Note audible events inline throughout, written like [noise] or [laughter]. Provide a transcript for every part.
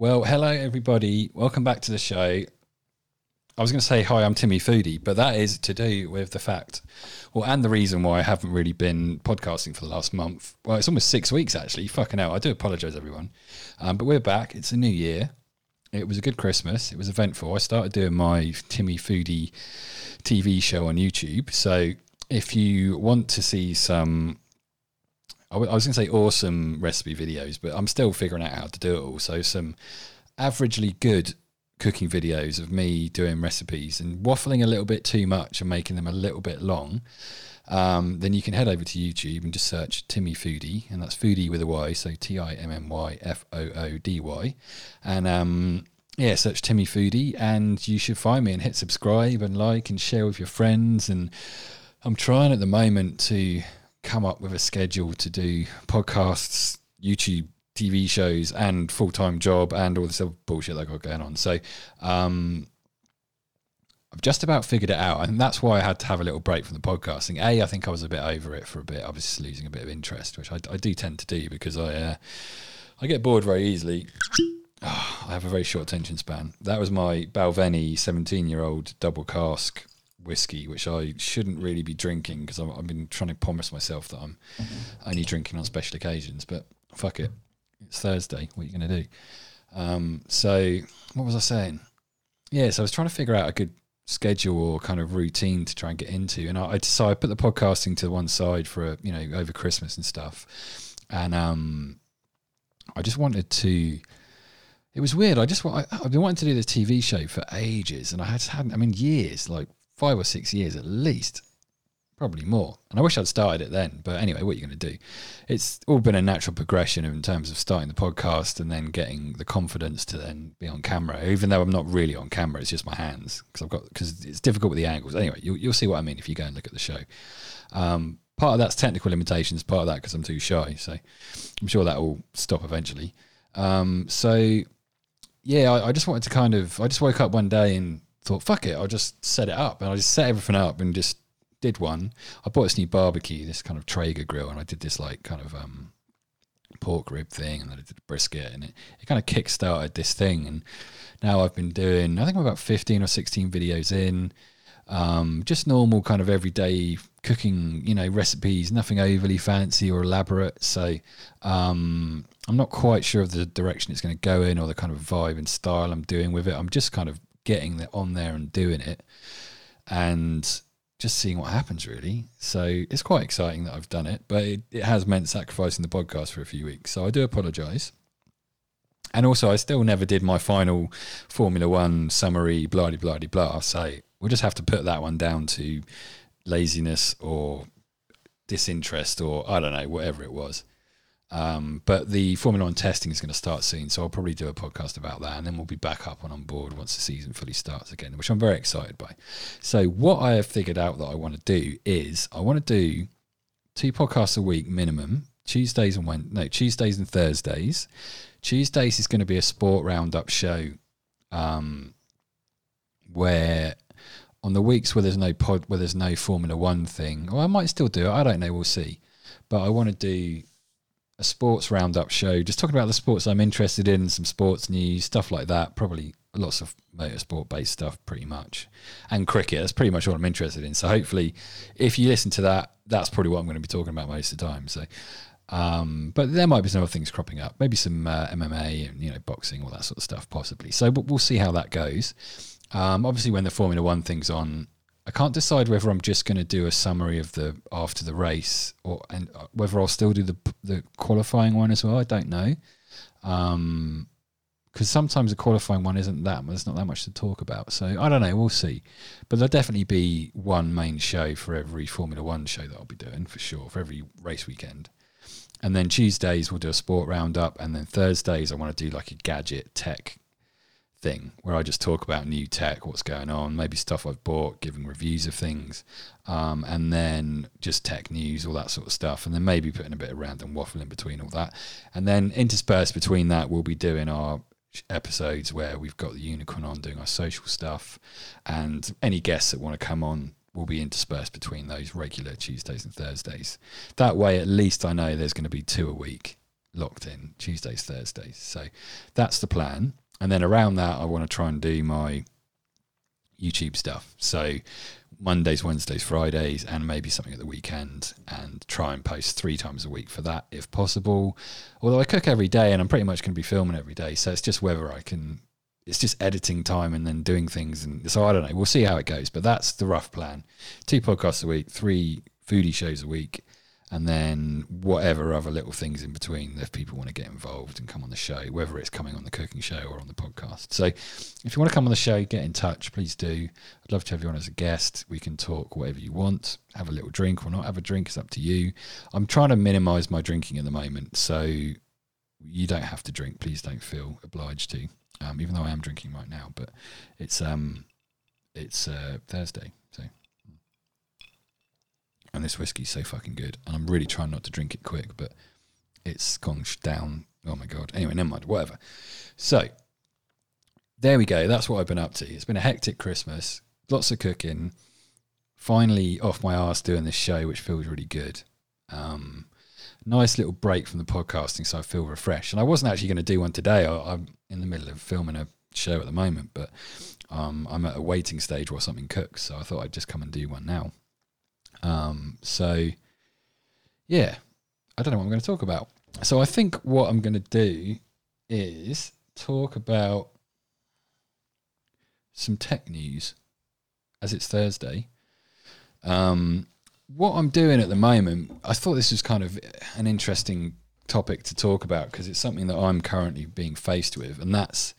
Well, hello everybody. Welcome back to the show. I was going to say hi, I'm Timmy Foody, but that is to do with the fact, well, and the reason why I haven't really been podcasting for the last month. Well, it's almost six weeks actually. Fucking hell, I do apologise, everyone. Um, but we're back. It's a new year. It was a good Christmas. It was eventful. I started doing my Timmy Foody TV show on YouTube. So if you want to see some I w- I was going to say awesome recipe videos, but I'm still figuring out how to do it all. So some averagely good cooking videos of me doing recipes and waffling a little bit too much and making them a little bit long. Um, then you can head over to YouTube and just search Timmy Foody, and that's Foodie with a Y, so T I M M Y F O O D Y, and um, yeah, search Timmy Foody, and you should find me and hit subscribe and like and share with your friends. And I'm trying at the moment to come up with a schedule to do podcasts, YouTube, TV shows, and full time job, and all this other bullshit I got going on. So, um, I've just about figured it out, and that's why I had to have a little break from the podcasting. A, I think I was a bit over it for a bit. I was just losing a bit of interest, which I, I do tend to do because I uh, I get bored very easily. Oh, [sighs] I have a very short attention span. That was my Balvenie 17 year old double cask whiskey, which I shouldn't really be drinking because I've, been trying to promise myself that I'm only drinking on special occasions. But fuck it, it's Thursday. What are you going to do? Um, so what was I saying? Yeah, so I was trying to figure out a good schedule or kind of routine to try and get into, and I, I so I put the podcasting to one side for a, you know over Christmas and stuff, and um, I just wanted to. It was weird. I just I, I've been wanting to do this TV show for ages, and I had hadn't. I mean, years, like five or six years at least, probably more. And I wish I'd started it then. But anyway, what are you going to do? It's all been a natural progression in terms of starting the podcast and then getting the confidence to then be on camera. Even though I'm not really on camera, it's just my hands because I've got because it's difficult with the angles. Anyway, you'll you'll see what I mean if you go and look at the show. Um, part of that's technical limitations. Part of that because I'm too shy. So I'm sure that will stop eventually. Um, so yeah, I, I just wanted to kind of. I just woke up one day and thought, fuck it, I'll just set it up. And I just set everything up and just did one. I bought this new barbecue, this kind of Traeger grill, and I did this like kind of um, pork rib thing, and then I did brisket, and it, it kind of kick started this thing. And now I've been doing, I think I'm about 15 or 16 videos in, um, just normal kind of everyday cooking, you know, recipes, nothing overly fancy or elaborate. So um, I'm not quite sure of the direction it's going to go in or the kind of vibe and style I'm doing with it. I'm just kind of getting it on there and doing it and just seeing what happens really. So it's quite exciting that i've done it but it, it has meant sacrificing the podcast for a few weeks. So i do apologize. And also i still never did my final formula one summary blah blah blah blah. So we'll just have to put that one down to laziness or disinterest or i don't know whatever it was um, but the Formula One testing is going to start soon, so I'll probably do a podcast about that, and then we'll be back up and on board once the season fully starts again, which I'm very excited by. So, what I have figured out that I want to do is I want to do two podcasts a week minimum, Tuesdays and when no Tuesdays and Thursdays. Tuesdays is going to be a sport roundup show, um, where on the weeks where there's no pod, where there's no Formula One thing, or I might still do it. I don't know. We'll see. But I want to do a sports roundup show, just talking about the sports I'm interested in, some sports news, stuff like that. Probably lots of motorsport based stuff, pretty much, and cricket. That's pretty much what I'm interested in. So hopefully, if you listen to that, that's probably what I'm going to be talking about most of the time. So, um, but there might be some other things cropping up, maybe some uh, MMA and you know boxing, all that sort of stuff, possibly. So we'll see how that goes. Um, obviously, when the Formula One thing's on, I can't decide whether I'm just going to do a summary of the after the race, or and uh, whether I'll still do the the qualifying one as well. I don't know, because um, sometimes the qualifying one isn't that there's not that much to talk about. So I don't know. We'll see, but there'll definitely be one main show for every Formula One show that I'll be doing for sure for every race weekend. And then Tuesdays we'll do a sport roundup, and then Thursdays I want to do like a gadget tech thing where I just talk about new tech, what's going on, maybe stuff I've bought, giving reviews of things, um, and then just tech news, all that sort of stuff, and then maybe putting a bit of random waffle in between all that, and then interspersed between that, we'll be doing our episodes where we've got the unicorn on doing our social stuff, and any guests that want to come on will be interspersed between those regular Tuesdays and Thursdays. That way, at least I know there's going to be two a week locked in Tuesdays, Thursdays. So that's the plan. And then around that, I want to try and do my YouTube stuff. So Mondays, Wednesdays, Fridays, and maybe something at the weekend, and try and post three times a week for that if possible. Although I cook every day and I'm pretty much going to be filming every day. So it's just whether I can, it's just editing time and then doing things. And so I don't know. We'll see how it goes. But that's the rough plan two podcasts a week, three foodie shows a week, and then whatever other little things in between if people want to get involved and come on the show, whether it's coming on the cooking show or on the podcast. So if you want to come on the show, get in touch, please do. I'd love to have you on as a guest. We can talk whatever you want, have a little drink or not have a drink, it's up to you. I'm trying to minimize my drinking at the moment, so you don't have to drink. Please don't feel obliged to. Um, even though I am drinking right now, but it's um, it's uh, Thursday, so and this whiskey's so fucking good. And I'm really trying not to drink it quick, but it's gone down. Oh my god. Anyway, never mind. Whatever. So there we go. That's what I've been up to. It's been a hectic Christmas. Lots of cooking. Finally off my ass doing this show, which feels really good. Um, nice little break from the podcasting, so I feel refreshed. And I wasn't actually going to do one today. I, am in the middle of filming a show at the moment, but um, I'm at a waiting stage while something cooks, so I thought I'd just come and do one now. Um, so, yeah, I don't know what I'm going to talk about. So, I think what I'm going to do is talk about some tech news as it's Thursday. Um, what I'm doing at the moment, I thought this was kind of an interesting topic to talk about because it's something that I'm currently being faced with, and that's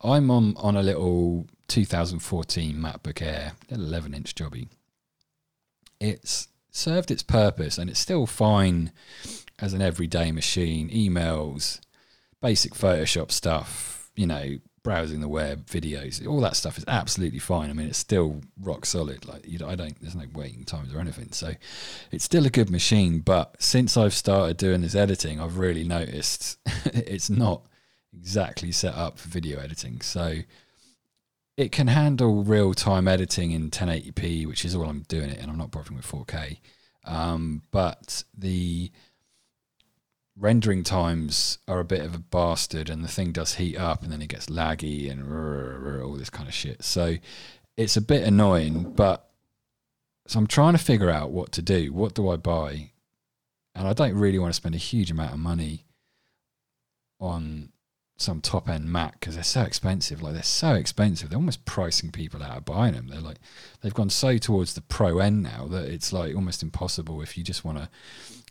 I'm on on a little 2014 MacBook Air, 11 inch jobby, it's served its purpose and it's still fine as an everyday machine. Emails, basic Photoshop stuff, you know, browsing the web, videos, all that stuff is absolutely fine. I mean, it's still rock solid. Like you know, I don't, there's no waiting times or anything. So it's still a good machine. But since I've started doing this editing, I've really noticed [laughs] it's not exactly set up for video editing. So it can handle real time editing in 1080p, which is all I'm doing it, and I'm not bothering with 4K. Um, but the rendering times are a bit of a bastard, and the thing does heat up, and then it gets laggy and all this kind of shit. So it's a bit annoying, but so I'm trying to figure out what to do. What do I buy? And I don't really want to spend a huge amount of money on some top end Mac because they're so expensive. Like they're so expensive, they're almost pricing people out of buying them. They're like they've gone so towards the pro end now that it's like almost impossible if you just want to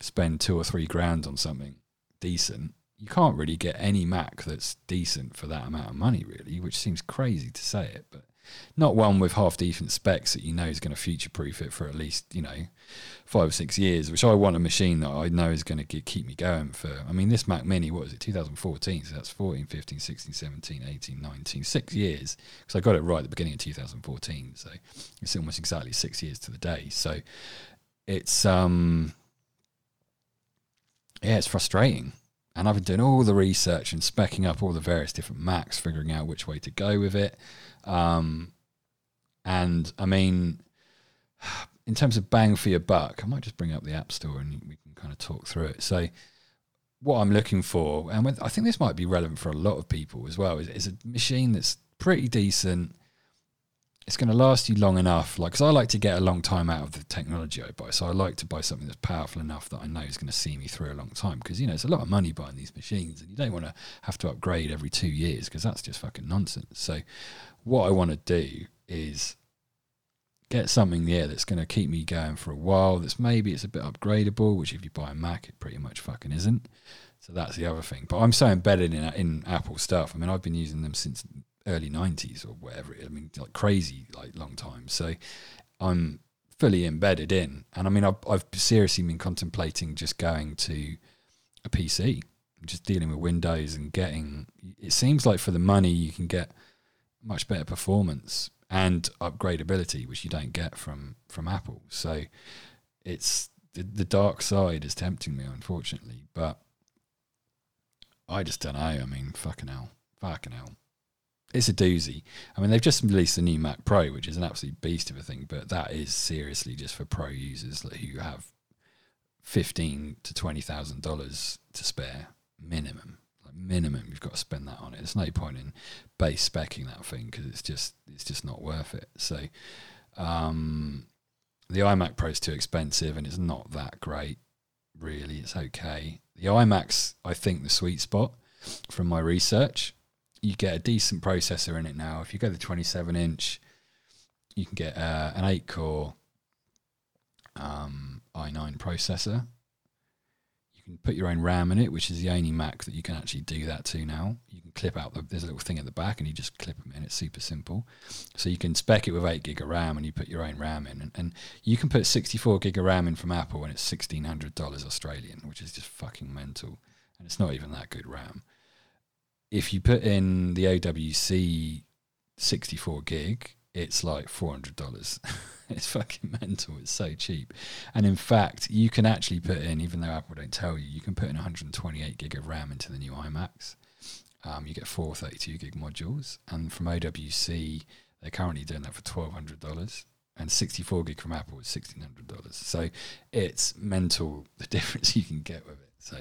spend two or three grand on something decent. You can't really get any Mac that's decent for that amount of money, really, which seems crazy to say it, but not one with half decent specs that you know is going to future proof it for at least you know five or six years. Which I want a machine that I know is going to keep me going for. I mean, this Mac Mini, what is it, 2014? So that's 14, 15, 16, 17, 18, 19, six years. Because I got it right at the beginning of 2014. So it's almost exactly six years to the day. So it's um yeah, it's frustrating. And I've been doing all the research and specking up all the various different Macs, figuring out which way to go with it. Um, and I mean, in terms of bang for your buck, I might just bring up the App Store and we can kind of talk through it. So, what I'm looking for, and I think this might be relevant for a lot of people as well, is, is a machine that's pretty decent it's going to last you long enough. Like, because I like to get a long time out of the technology I buy, so I like to buy something that's powerful enough that I know is going to see me through a long time. Because you know, it's a lot of money buying these machines, and you don't want to have to upgrade every two years because that's just fucking nonsense. So, what I want to do is get something yeah that's going to keep me going for a while. That's maybe it's a bit upgradable, which if you buy a Mac, it pretty much fucking isn't. So that's the other thing. But I'm so embedded in in Apple stuff. I mean, I've been using them since early 90s or whatever. I mean, like crazy, like long time. So I'm fully embedded in. And I mean, I've, I've seriously been contemplating just going to a PC, just dealing with Windows and getting. It seems like for the money, you can get much better performance and upgradability, which you don't get from from Apple. So it's the, the dark side is tempting me, unfortunately. But I just don't know. I mean, fucking hell, fucking hell it's a doozy. I mean, they've just released the new Mac Pro, which is an absolute beast of a thing, but that is seriously just for pro users who have fifteen to twenty thousand dollars to spare, minimum. Like minimum, you've got to spend that on it. There's no point in base specking that thing because it's just it's just not worth it. So um, the iMac Pro is too expensive and it's not that great. Really, it's okay. The iMac's I think the sweet spot from my research. You get a decent processor in it now. If you go the 27 inch, you can get uh, an 8 core um, i9 processor. You can put your own RAM in it, which is the only Mac that you can actually do that to now. You can clip out the, there's a little thing at the back and you just clip them in. It's super simple. So you can spec it with 8 gig of RAM and you put your own RAM in. And, and you can put 64 gig of RAM in from Apple and it's $1,600 Australian, which is just fucking mental. And it's not even that good RAM. If you put in the OWC 64 gig, it's like $400. [laughs] it's fucking mental. It's so cheap. And in fact, you can actually put in, even though Apple don't tell you, you can put in 128 gig of RAM into the new iMacs. Um, you get four 32 gig modules. And from OWC, they're currently doing that for $1,200. And 64 gig from Apple is $1,600. So it's mental [laughs] the difference you can get with it. So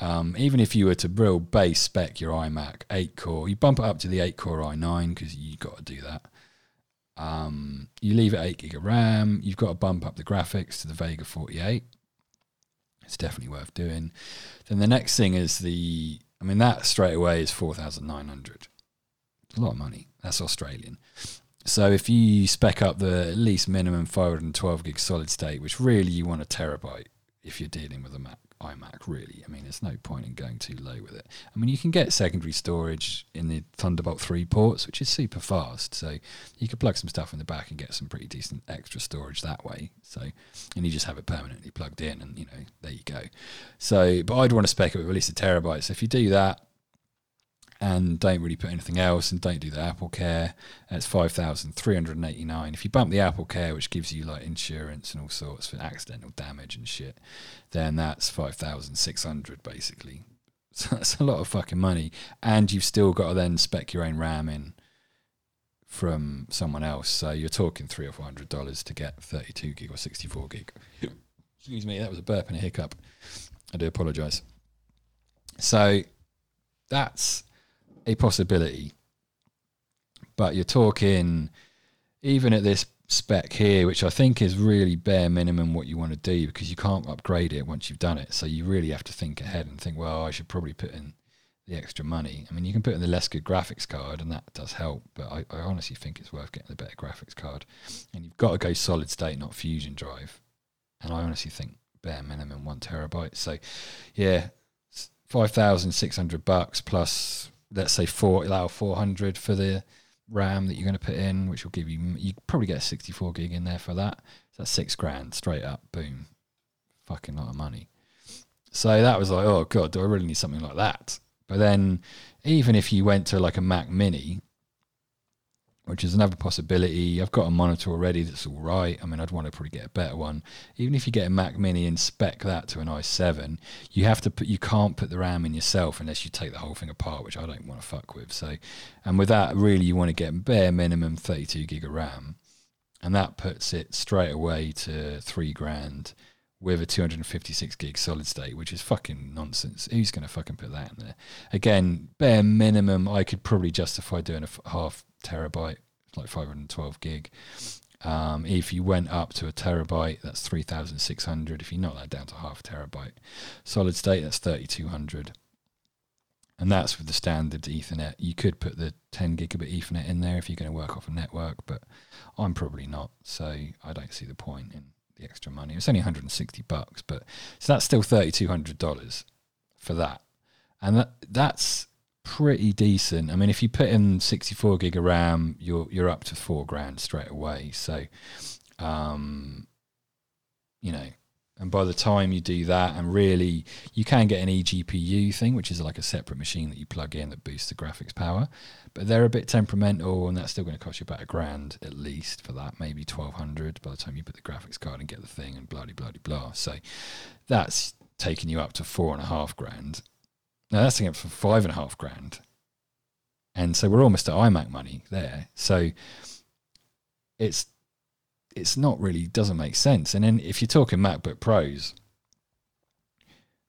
um, even if you were to real base spec your iMac 8 core, you bump it up to the 8 core i9 because you've got to do that. Um, you leave it 8 gig of RAM. You've got to bump up the graphics to the Vega 48. It's definitely worth doing. Then the next thing is the, I mean, that straight away is 4,900. It's a lot of money. That's Australian. So if you spec up the at least minimum 512 gig solid state, which really you want a terabyte if you're dealing with a Mac iMac, really. I mean, there's no point in going too low with it. I mean, you can get secondary storage in the Thunderbolt 3 ports, which is super fast. So you could plug some stuff in the back and get some pretty decent extra storage that way. So, and you just have it permanently plugged in, and you know, there you go. So, but I'd want to spec it with at least a terabyte. So if you do that, and don't really put anything else and don't do the Apple Care. It's five thousand three hundred and eighty nine. If you bump the Apple Care, which gives you like insurance and all sorts for accidental damage and shit, then that's five thousand six hundred basically. [laughs] So that's a lot of fucking money, and you've still got to then spec your own RAM in from someone else. So you're talking three or four hundred dollars to get thirty two gig or sixty four gig. [coughs] Excuse me, that was a burp and a hiccup. I do apologise. So that's a possibility. But you're talking, even at this spec here, which I think is really bare minimum what you want to do because you can't upgrade it once you've done it. So you really have to think ahead and think, well, I should probably put in the extra money. I mean, you can put in the less good graphics card, and that does help. But I, I honestly think it's worth getting the better graphics card. And you've got to go solid state, not fusion drive. And I honestly think bare minimum one terabyte. So, yeah, five thousand six hundred bucks plus let's say four allow 400 for the RAM that you're going to put in, which will give you you probably get a 64 gig in there for that. So that's six grand straight up, boom, fucking lot of money. So that was like, oh god, do I really need something like that? But then, even if you went to like a Mac Mini, which is another possibility. I've got a monitor already that's all right. I mean, I'd want to probably get a better one. Even if you get a Mac Mini and spec that to an i7, you have to put you can't put the RAM in yourself unless you take the whole thing apart, which I don't want to fuck with. So, and with that, really, you want to get bare minimum 32 gig of RAM, and that puts it straight away to three grand with a 256 gig solid state, which is fucking nonsense. Who's going to fucking put that in there? Again, bare minimum, I could probably justify doing a f- half terabyte, like 512 gig. Um, if you went up to a terabyte, that's 3,600. If you knock that down to half a terabyte, solid state, that's 3,200. And that's with the standard Ethernet. You could put the 10 gigabit Ethernet in there if you're going to work off a network, but I'm probably not. So I don't see the point in the extra money. It's only 160 bucks, but so that's still $3,200 for that. And that, that's pretty decent. I mean, if you put in 64 gig of RAM, you're you're up to four grand straight away. So, um, you know, and by the time you do that, and really, you can get an eGPU thing, which is like a separate machine that you plug in that boosts the graphics power. But they're a bit temperamental, and that's still going to cost you about a grand at least for that, maybe twelve hundred by the time you put the graphics card and get the thing, and blah blah blah blah. So that's taking you up to four and a half grand now that's it for five and a half grand. And so we're almost at iMac money there. So it's it's not really doesn't make sense. And then if you're talking MacBook Pros,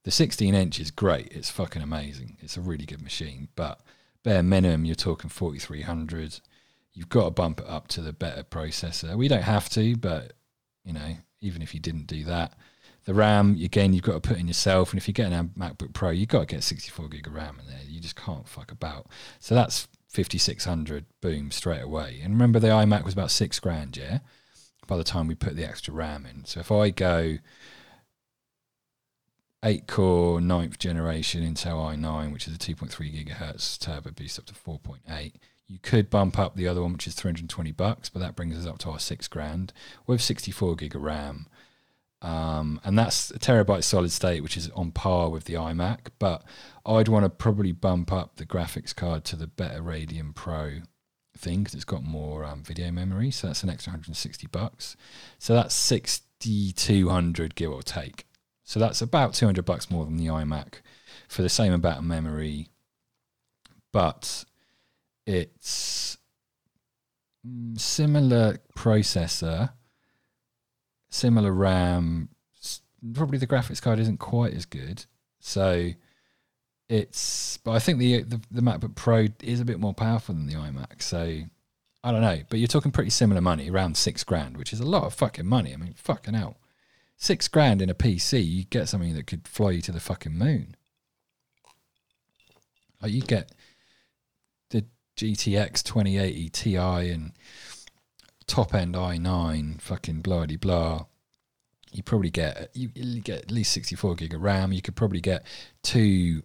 The 16 inch is great. It's fucking amazing. It's a really good machine. But bare minimum, you're talking 4300. You've got to bump it up to the better processor. We don't have to, but you know, even if you didn't do that, the RAM again, you've got to put in yourself. And if you're getting a MacBook Pro, you've got to get 64 gig of RAM in there. You just can't fuck about. So that's 5600. Boom, straight away. And remember, the iMac was about six grand, yeah. By the time we put the extra RAM in, so if I go eight core ninth generation Intel i9, which is a 2.3 gigahertz turbo boost up to 4.8. You could bump up the other one, which is 320 bucks, but that brings us up to our six grand with 64 gig of RAM. Um, and that's a terabyte solid state, which is on par with the iMac. But I'd want to probably bump up the graphics card to the better Radeon Pro thing because it's got more um, video memory. So that's an extra 160 bucks. So that's 6,200 give or take. So that's about 200 bucks more than the iMac for the same amount of memory, but it's mm, similar processor, similar RAM. Probably the graphics card isn't quite as good. So it's, but I think the, the, the MacBook Pro is a bit more powerful than the iMac. So I don't know, but you're talking pretty similar money, around six grand, which is a lot of fucking money. I mean, fucking hell six grand in a PC, you get something that could fly you to the fucking moon. Like you get the GTX 2080 Ti and top end i9, fucking blah blah. You probably get you, you get at least 64 gig of RAM. You could probably get two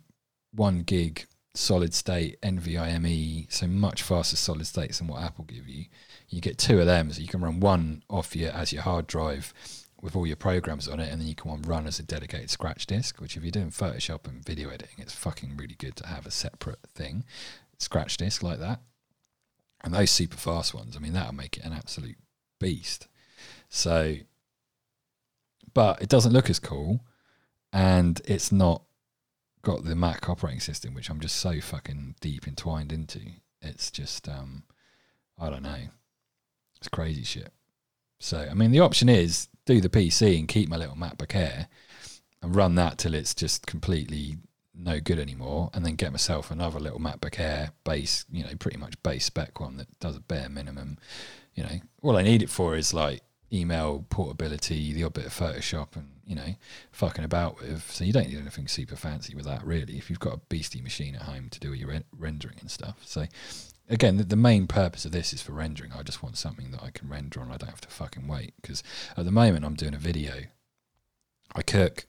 one gig solid state NVMe, so much faster solid states than what Apple give you. You get two of them, so you can run one off your as your hard drive with all your programs on it, and then you can run as a dedicated scratch disk. Which, if you're doing Photoshop and video editing, it's fucking really good to have a separate thing, scratch disk like that. And those super fast ones, I mean, that'll make it an absolute beast. So, but it doesn't look as cool, and it's not got the Mac operating system, which I'm just so fucking deep entwined into. It's just, um, I don't know, it's crazy shit. So, I mean, the option is do the PC and keep my little MacBook Air and run that till it's just completely no good anymore, and then get myself another little MacBook Air base, you know, pretty much base spec one that does a bare minimum. You know, all I need it for is like email portability, the odd bit of Photoshop, and you know, fucking about with. So you don't need anything super fancy with that, really. If you've got a beastie machine at home to do your re- rendering and stuff. So again, the, the, main purpose of this is for rendering. I just want something that I can render on. I don't have to fucking wait because at the moment I'm doing a video. I cook,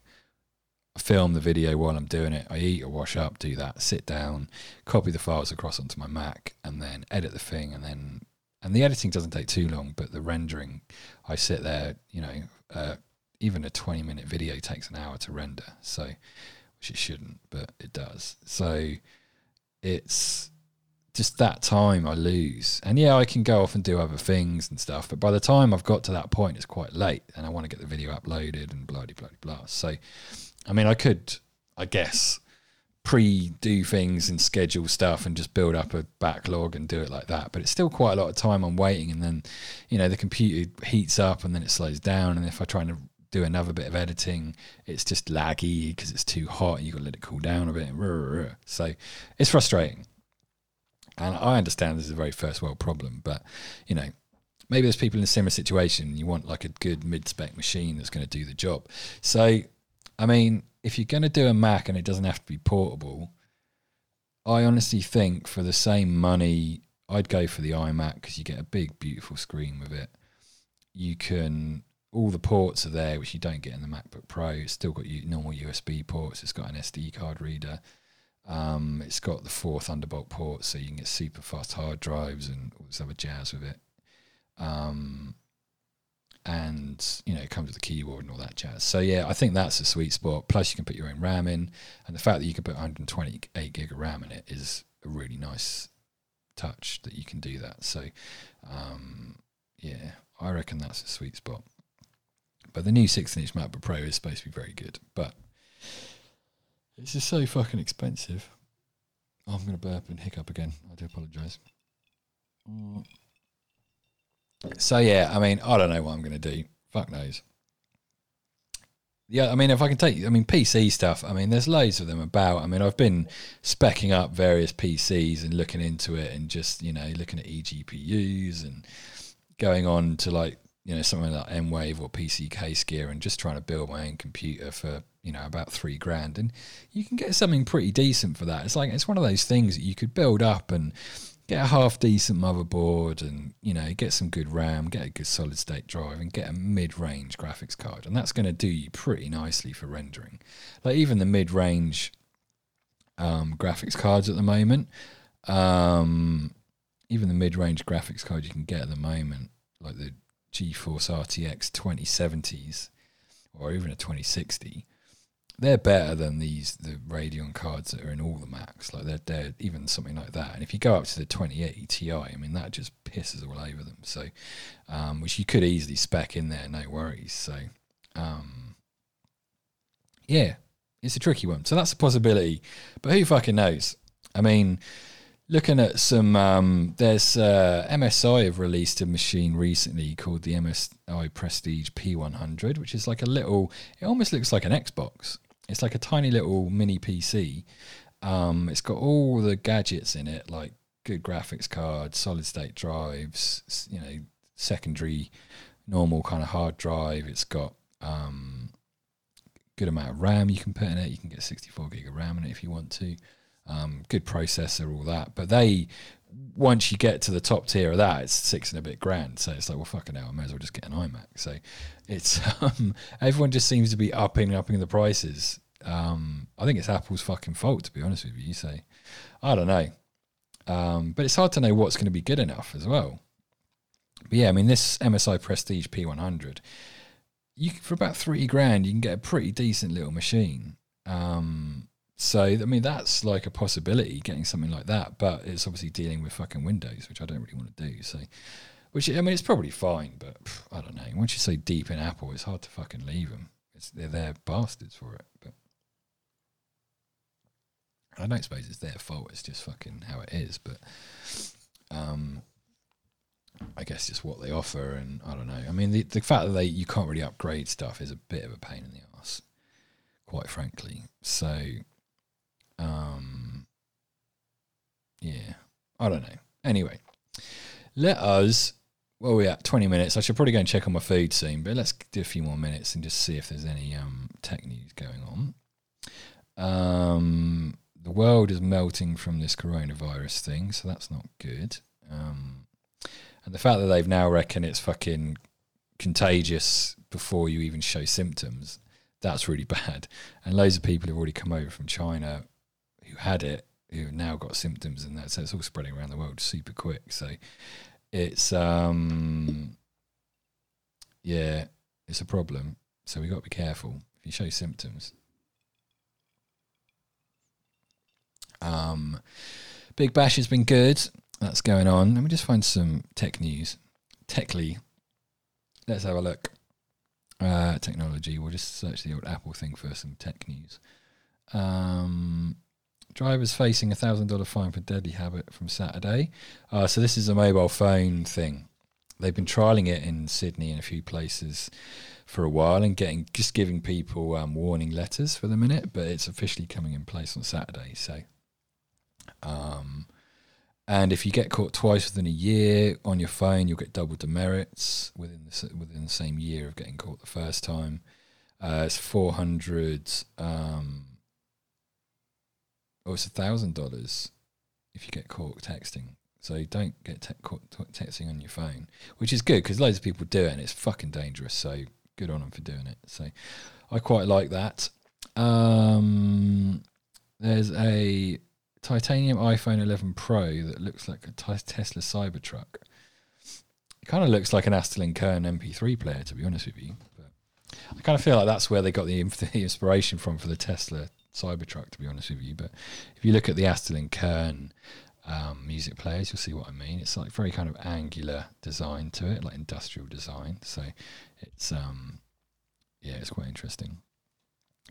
film the video while I'm doing it. I eat or wash up, do that, sit down, copy the files across onto my Mac, and then edit the thing. And then, and the editing doesn't take too long, but the rendering, I sit there, you know, uh, even a 20 minute video takes an hour to render. So, which it shouldn't, but it does. So it's, just that time I lose. And yeah, I can go off and do other things and stuff, but by the time I've got to that point, it's quite late and I want to get the video uploaded and blah, blah, blah. So, I mean, I could, I guess, pre do things and schedule stuff and just build up a backlog and do it like that. But it's still quite a lot of time I'm waiting. And then, you know, the computer heats up and then it slows down. And if I try to do another bit of editing, it's just laggy because it's too hot you've got to let it cool down a bit. So it's frustrating. And I understand this is a very first world problem, but you know, maybe there's people in a similar situation. You want like a good mid spec machine that's going to do the job. So, I mean, if you're going to do a Mac and it doesn't have to be portable, I honestly think for the same money, I'd go for the iMac because you get a big, beautiful screen with it. You can all the ports are there, which you don't get in the MacBook Pro. It's still got normal USB ports. It's got an SD card reader. Um, it's got the four Thunderbolt ports, so you can get super fast hard drives and all this other jazz with it. Um, and you know, it comes with a keyboard and all that jazz. So yeah, I think that's a sweet spot. Plus, you can put your own RAM in, and the fact that you can put 128 gig of RAM in it is a really nice touch that you can do that. So um, yeah, I reckon that's a sweet spot. But the new 16-inch MacBook Pro is supposed to be very good, but it's just so fucking expensive. I'm to burp and hiccup again. I do apologise. Mm. So, yeah, I mean, I don't know what I'm going to do. Fuck knows. yeah, I mean, if I can take, I mean, PC stuff. I mean, there's loads of them about. I mean, I've been specking up various PCs and looking into it, and just you know, looking at eGPUs and going on to like you know something like M-Wave or PC Case Gear, and just trying to build my own computer for you know about three grand, and you can get something pretty decent for that. It's like it's one of those things that you could build up and get a half decent motherboard and you know get some good ram get a good solid state drive and get a mid-range graphics card. And that's going to do you pretty nicely for rendering. Like even the mid-range um, graphics cards at the moment um, even the mid-range graphics card you can get at the moment like the geforce rtx 2070s or even a 2060 they're better than these the Radeon cards that are in all the Macs. Like they're they're even something like that. And if you go up to the 2080 Ti, I mean that just pisses all over them. So, um, which you could easily spec in there, no worries. So, um, yeah, it's a tricky one. So that's a possibility, but who fucking knows? I mean, looking at some, um, there's uh, MSI have released a machine recently called the MSI Prestige P100, which is like a little. It almost looks like an Xbox it's like a tiny little mini PC. Um, it's got all the gadgets in it, like good graphics card, solid state drives, you know, secondary, normal kind of hard drive. It's got um, good amount of RAM you can put in it. You can get 64 gig of RAM in it if you want to. Um, good processor, all that. But they, once you get to the top tier of that, it's six and a bit grand. So it's like, well, fucking hell, I may as well just get an iMac. So it's [laughs] um, everyone just seems to be upping and upping the prices. Um, I think it's Apple's fucking fault, to be honest with you. Say, I don't know, um, but it's hard to know what's going to be good enough as well. But yeah, I mean, this MSI Prestige P100, you for about three grand, you can get a pretty decent little machine. Um, so I mean, that's like a possibility getting something like that, but it's obviously dealing with fucking Windows, which I don't really want to do. So which I mean, it's probably fine, but pff, I don't know. Once you're so deep in Apple, it's hard to fucking leave them. It's, they're bastards for it. But I don't suppose it's their fault. It's just fucking how it is. But um, I guess just what they offer, and I don't know. I mean, the the fact that they you can't really upgrade stuff is a bit of a pain in the ass, quite frankly. So, um, yeah, I don't know. Anyway, let us well, we're at 20 minutes. I should probably go and check on my feed soon, but let's do a few more minutes and just see if there's any um, tech news going on. Um, the world is melting from this coronavirus thing, so that's not good. Um, and the fact that they've now reckon it's fucking contagious before you even show symptoms, that's really [laughs] bad. And loads of people have already come over from China who had it, who now got symptoms, and that so it's all spreading around the world super quick. So it's um yeah, it's a problem. So we got to be careful if you show symptoms. Um, Big Bash has been good. That's going on. Let me just find some tech news. Techly. Let's have a look. Uh, technology. We'll just search the old Apple thing for some tech news. Um, Drivers facing a thousand dollar fine for deadly habit from Saturday. Uh, so this is a mobile phone thing. They've been trialing it in Sydney and a few places for a while and getting just giving people um, warning letters for the minute, but it's officially coming in place on Saturday. So, um, and if you get caught twice within a year on your phone, you'll get double demerits within the within the same year of getting caught the first time. Uh, it's four hundred. Um, it's a thousand dollars if you get caught texting. So don't get te- caught texting on your phone, which is good because loads of people do it and it's fucking dangerous. So good on them for doing it. So I quite like that. Um, there's a titanium iPhone 11 Pro that looks like a t- Tesla Cybertruck. It kind of looks like an Astell & Kern MP3 player, to be honest with you. But I kind of feel like that's where they got the [laughs] inspiration from for the Tesla Cybertruck, to be honest with you. But if you look at the Astell & Kern um, music players, you'll see what I mean. It's like very kind of angular design to it, like industrial design. So it's um, yeah, it's quite interesting.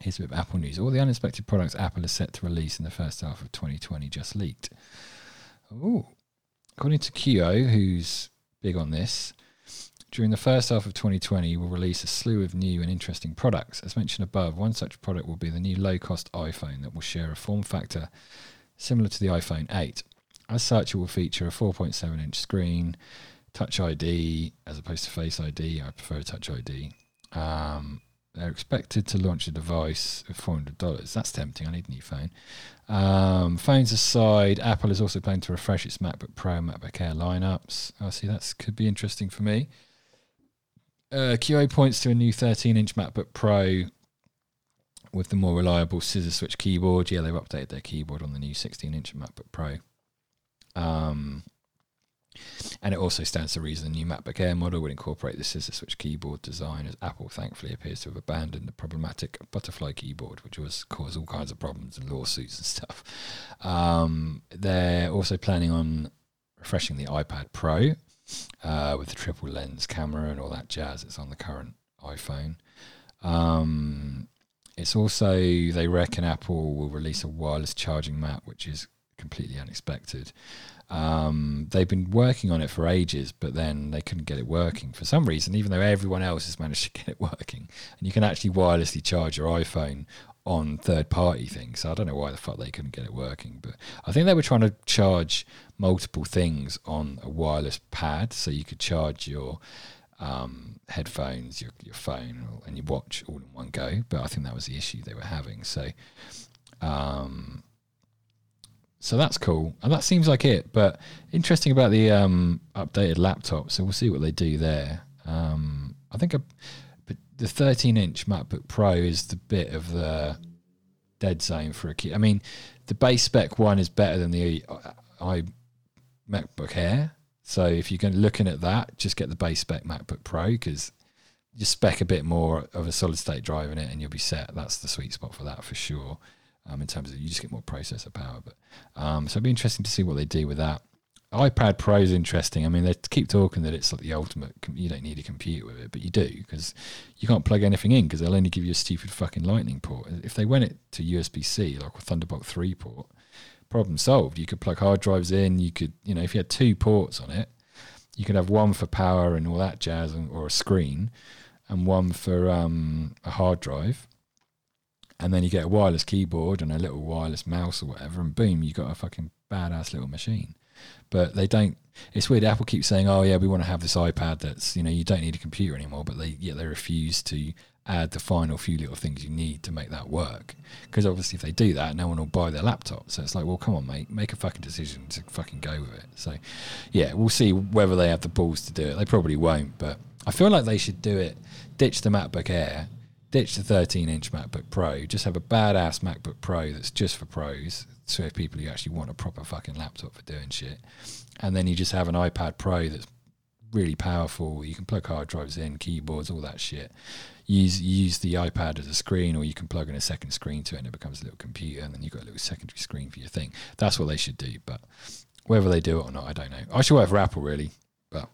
Here's a bit of Apple news. All the unexpected products Apple is set to release in the first half of 2020 just leaked. Oh, according to Kuo, who's big on this, During the first half of 2020, we'll release a slew of new and interesting products. As mentioned above, one such product will be the new low cost iPhone that will share a form factor similar to the iPhone 8. As such, it will feature a 4.7 inch screen, Touch ID as opposed to Face ID. I prefer Touch ID. Um, they're expected to launch a device hundred dollars. That's tempting. I need a new phone. Um, phones aside, Apple is also planning to refresh its MacBook Pro and MacBook Air lineups. I oh, see that could be interesting for me. Uh, Kuo points to a new 13-inch MacBook Pro with the more reliable scissor switch keyboard. Yeah, they've updated their keyboard on the new 16-inch MacBook Pro. Um, and it also stands to reason the new MacBook Air model would incorporate the scissor switch keyboard design, as Apple thankfully appears to have abandoned the problematic butterfly keyboard, which was cause all kinds of problems and lawsuits and [laughs] stuff. Um, they're also planning on refreshing the iPad Pro uh, with the triple lens camera and all that jazz It's on the current iPhone. Um, it's also, they reckon Apple will release a wireless charging mat, which is completely unexpected. Um, they've been working on it for ages, but then they couldn't get it working for some reason, even though everyone else has managed to [laughs] get it working. And you can actually wirelessly charge your iPhone on third party things. So I don't know why the fuck they couldn't get it working, but I think they were trying to charge multiple things on a wireless pad so you could charge your um, headphones, your, your phone, and your watch all in one go. But I think that was the issue they were having. So, um, so that's cool, and that seems like it. But interesting about the um, updated laptop. So we'll see what they do there. Um, I think a, the 13-inch MacBook Pro is the bit of the dead zone for a key. I mean, the base spec one is better than the uh, i MacBook Air. So if you're looking at that, just get the base spec MacBook Pro because you spec a bit more of a solid state drive in it, and you'll be set. That's the sweet spot for that for sure um, in terms of you just get more processor power. But um, so it'd be interesting to see what they do with that. iPad Pro is interesting. I mean, they keep talking that it's like the ultimate. You don't need a computer with it, but you do because you can't plug anything in because they'll only give you a stupid fucking Lightning port. If they went it to USB C, like a Thunderbolt three port, problem solved. You could plug hard drives in. You could, you know, if you had two ports on it, you could have one for power and all that jazz, or a screen, and one for um, a hard drive and then you get a wireless keyboard and a little wireless mouse or whatever, and boom, you got a fucking badass little machine. But they don't. It's weird. Apple keeps saying, "Oh yeah, we want to have this iPad that's you know you don't need a computer anymore," but they yet they refuse to add the final few little things you need to make that work. Because obviously, if they do that, no one will buy their laptop. So it's like, well, come on, mate, make a fucking decision to fucking go with it. So, yeah, we'll see whether they have the balls to do it. They probably won't, but I feel like they should do it. Ditch the MacBook Air ditch the 13 inch MacBook Pro, just have a badass MacBook Pro that's just for pros, so if people who actually want a proper fucking laptop for doing shit. And then you just have an iPad Pro that's really powerful. You can plug hard drives in, keyboards, all that shit. Use use the iPad as a screen, or you can plug in a second screen to it, and it becomes a little computer, and then you've got a little secondary screen for your thing. That's what they should do. But whether they do it or not, I don't know. I should work for Apple, really. But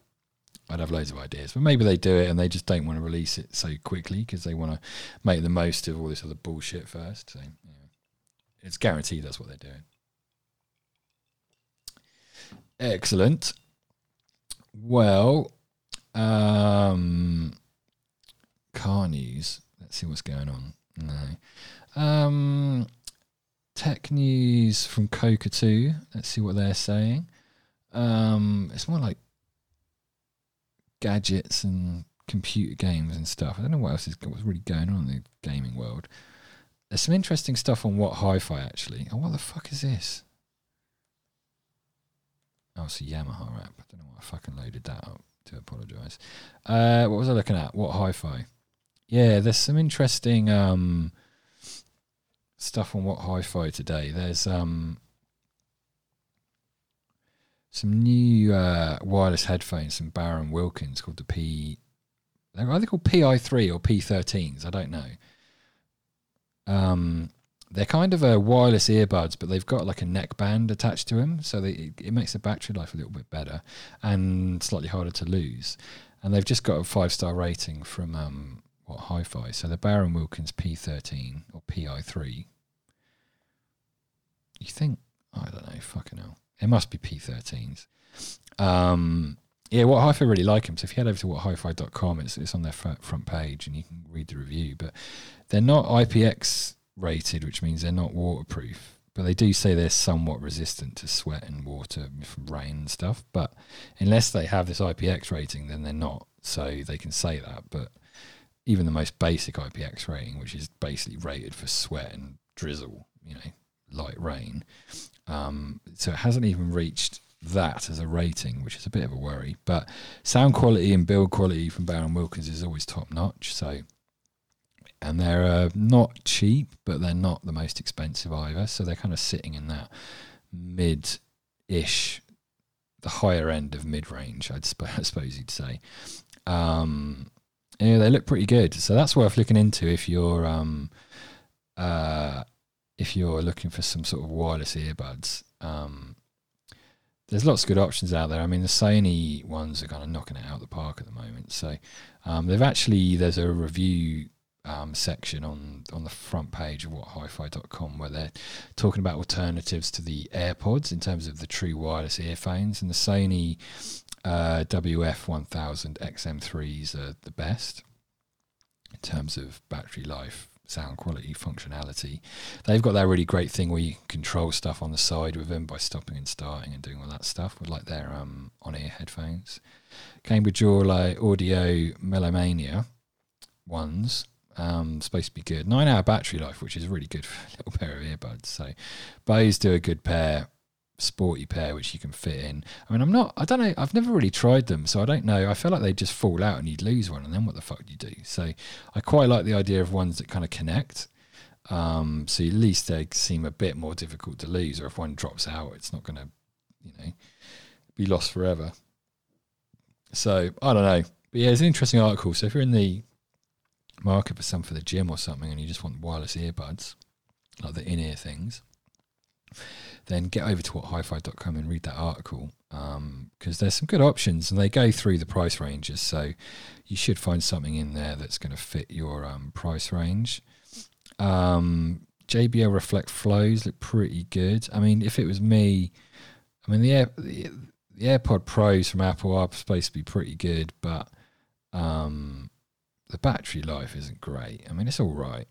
I'd have loads of ideas, but maybe they do it and they just don't want to release it so quickly because they want to make the most of all this other bullshit first. So yeah. it's guaranteed that's what they're doing. Excellent. Well, um, car news. Let's see what's going on. No. Um, tech news from Kotaku. Let's see what they're saying. Um, it's more like gadgets and computer games and stuff. I don't know what else is what's really going on in the gaming world. There's some interesting stuff on what hi-fi actually. Oh, what the fuck is this? Oh, it's a Yamaha app. I don't know why I fucking loaded that up. To apologise. Uh, what was I looking at? What hi-fi? Yeah, there's some interesting um, stuff on what hi-fi today. There's um, some new uh, wireless headphones from Bowers & Wilkins called the P. They're either called PI3 or P13s. I don't know. Um, they're kind of a wireless earbuds, but they've got like a neck band attached to them, so they, it makes the battery life a little bit better and slightly harder to lose. And they've just got a five star rating from um, what Hi-Fi. So the Bowers & Wilkins P13 or PI3. You think? I don't know. Fucking hell. It must be P13s. Um, yeah, what hi-fi really like them. So if you head over to whathifi.com, it's it's on their front, page and you can read the review. But they're not IPX rated, which means they're not waterproof. But they do say they're somewhat resistant to sweat and water from rain and stuff. But unless they have this IPX rating, then they're not. So they can say that. But even the most basic IPX rating, which is basically rated for sweat and drizzle, you know, light rain, um, so it hasn't even reached that as a rating, which is a bit of a worry. But sound quality and build quality from Bowers & Wilkins is always top notch. So, and they're uh, not cheap, but they're not the most expensive either. So they're kind of sitting in that mid-ish, the higher end of mid-range, I'd sp- [laughs] I suppose you'd say. Um, yeah, they look pretty good. So that's worth looking into if you're um, uh, if you're looking for some sort of wireless earbuds. Um, there's lots of good options out there. I mean, the Sony ones are kind of knocking it out of the park at the moment. So um, they've actually there's a review um, section on on the front page of whathifi.com where they're talking about alternatives to the AirPods in terms of the true wireless earphones, and the Sony uh, WF1000 XM3s are the best in terms of battery life sound quality, functionality. They've got that really great thing where you control stuff on the side with them by stopping and starting and doing all that stuff with like their um, on-ear headphones. Cambridge Audio Melomania ones. Um, supposed to be good. Nine hour battery life, which is really good for a little pair of earbuds. So, Bose do a good pair sporty pair which you can fit in. I mean, I'm not, I don't know, I've never really tried them, so I don't know. I feel like they just fall out and you'd lose one, and then what the fuck do you do? So I quite like the idea of ones that kind of connect. Um, so at least they seem a bit more difficult to lose, or if one drops out, it's not going to, you know, be lost forever. So I don't know, but yeah, it's an interesting article. So if you're in the market for some for the gym or something, and you just want wireless earbuds, like the in-ear things, then get over to whathifi.com and read that article because um, there's some good options and they go through the price ranges. So you should find something in there that's going to fit your um, price range. Um, JBL Reflect Flows look pretty good. I mean, if it was me, I mean, the, Air, the, the AirPod Pros from Apple are supposed to be pretty good, but um, the battery life isn't great. I mean, it's all right.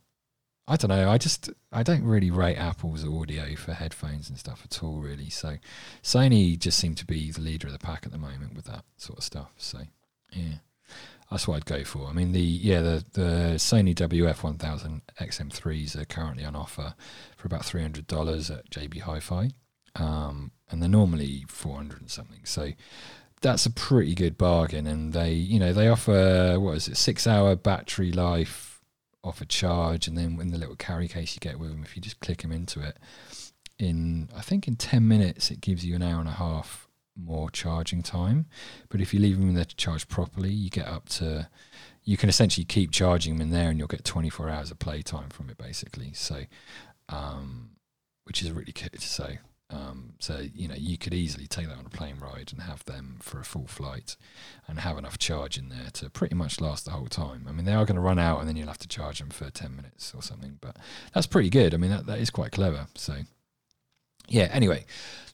I don't know. I just I don't really rate Apple's audio for headphones and stuff at all, really. So Sony just seem to be the leader of the pack at the moment with that sort of stuff. So yeah, that's what I'd go for. I mean, the yeah the the Sony WF1000 XM3s are currently on offer for about three hundred dollars at JB Hi-Fi, um, and they're normally four hundred and something. So that's a pretty good bargain. And they you know they offer what is it six hour battery life off a charge, and then in the little carry case you get with them, if you just click them into it, in I think in ten minutes it gives you an hour and a half more charging time. But if you leave them in there to charge properly, you get up to you can essentially keep charging them in there, and you'll get 24 hours of playtime from it, basically. So, um, which is really good. So, um, so you know you could easily take that on a plane ride and have them for a full flight, and have enough charge in there to pretty much last the whole time. I mean they are going to run out, and then you'll have to charge them for ten minutes or something. But that's pretty good. I mean that that is quite clever. So yeah. Anyway,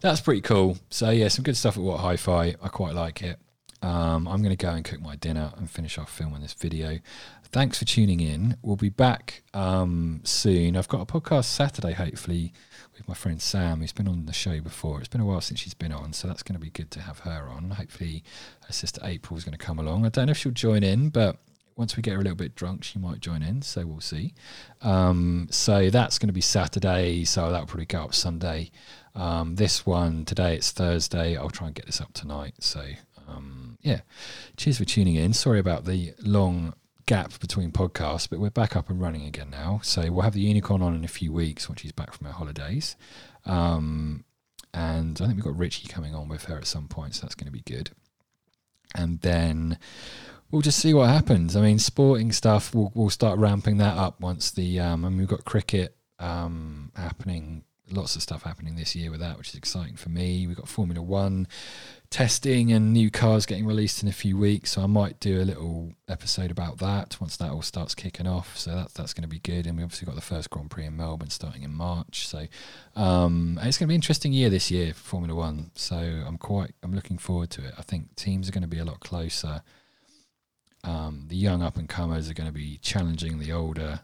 that's pretty cool. So yeah, some good stuff at What Hi-Fi. I quite like it. Um, I'm going to go and cook my dinner and finish off filming this video. Thanks for tuning in. We'll be back um, soon. I've got a podcast Saturday, hopefully with my friend Sam, who's been on the show before. It's been a while since she's been on, so that's going to be good to have her on. Hopefully, her sister April is going to come along. I don't know if she'll join in, but once we get her a little bit drunk, she might join in. So we'll see. Um, so that's going to be Saturday. So that'll probably go up Sunday. Um, this one today, it's Thursday. I'll try and get this up tonight. So um, yeah, cheers for tuning in. Sorry about the long gap between podcasts, but we're back up and running again now. So we'll have the unicorn on in a few weeks once she's back from her holidays. Um, and I think we've got Richie coming on with her at some point, so that's going to be good. And then we'll just see what happens. I mean, sporting stuff, we'll, we'll start ramping that up once the, um, mean, we've got cricket um, happening, lots of stuff happening this year with that, which is exciting for me. We've got Formula One testing and new cars getting released in a few weeks. So I might do a little episode about that once that all starts kicking off. So that that's going to be good. And we obviously got the first Grand Prix in Melbourne starting in March. So um, it's going to be an interesting year this year for Formula One. So I'm quite I'm looking forward to it. I think teams are going to be a lot closer. Um, the young up and comers are going to be challenging the older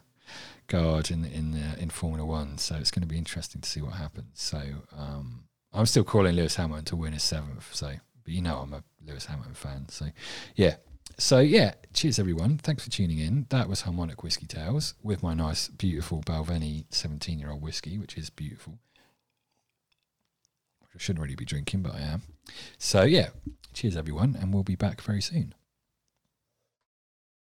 guard in in uh, in Formula One. So it's going to be interesting to see what happens. So. Um, I'm still calling Lewis Hamilton to win his seventh. So, but you know, I'm a Lewis Hamilton fan. So, yeah. So, yeah. Cheers, everyone. Thanks for tuning in. That was Harmonic Whiskey Tales with my nice, beautiful Balvenie 17 year old whiskey, which is beautiful. I shouldn't really be drinking, but I am. So, yeah. Cheers, everyone. And we'll be back very soon.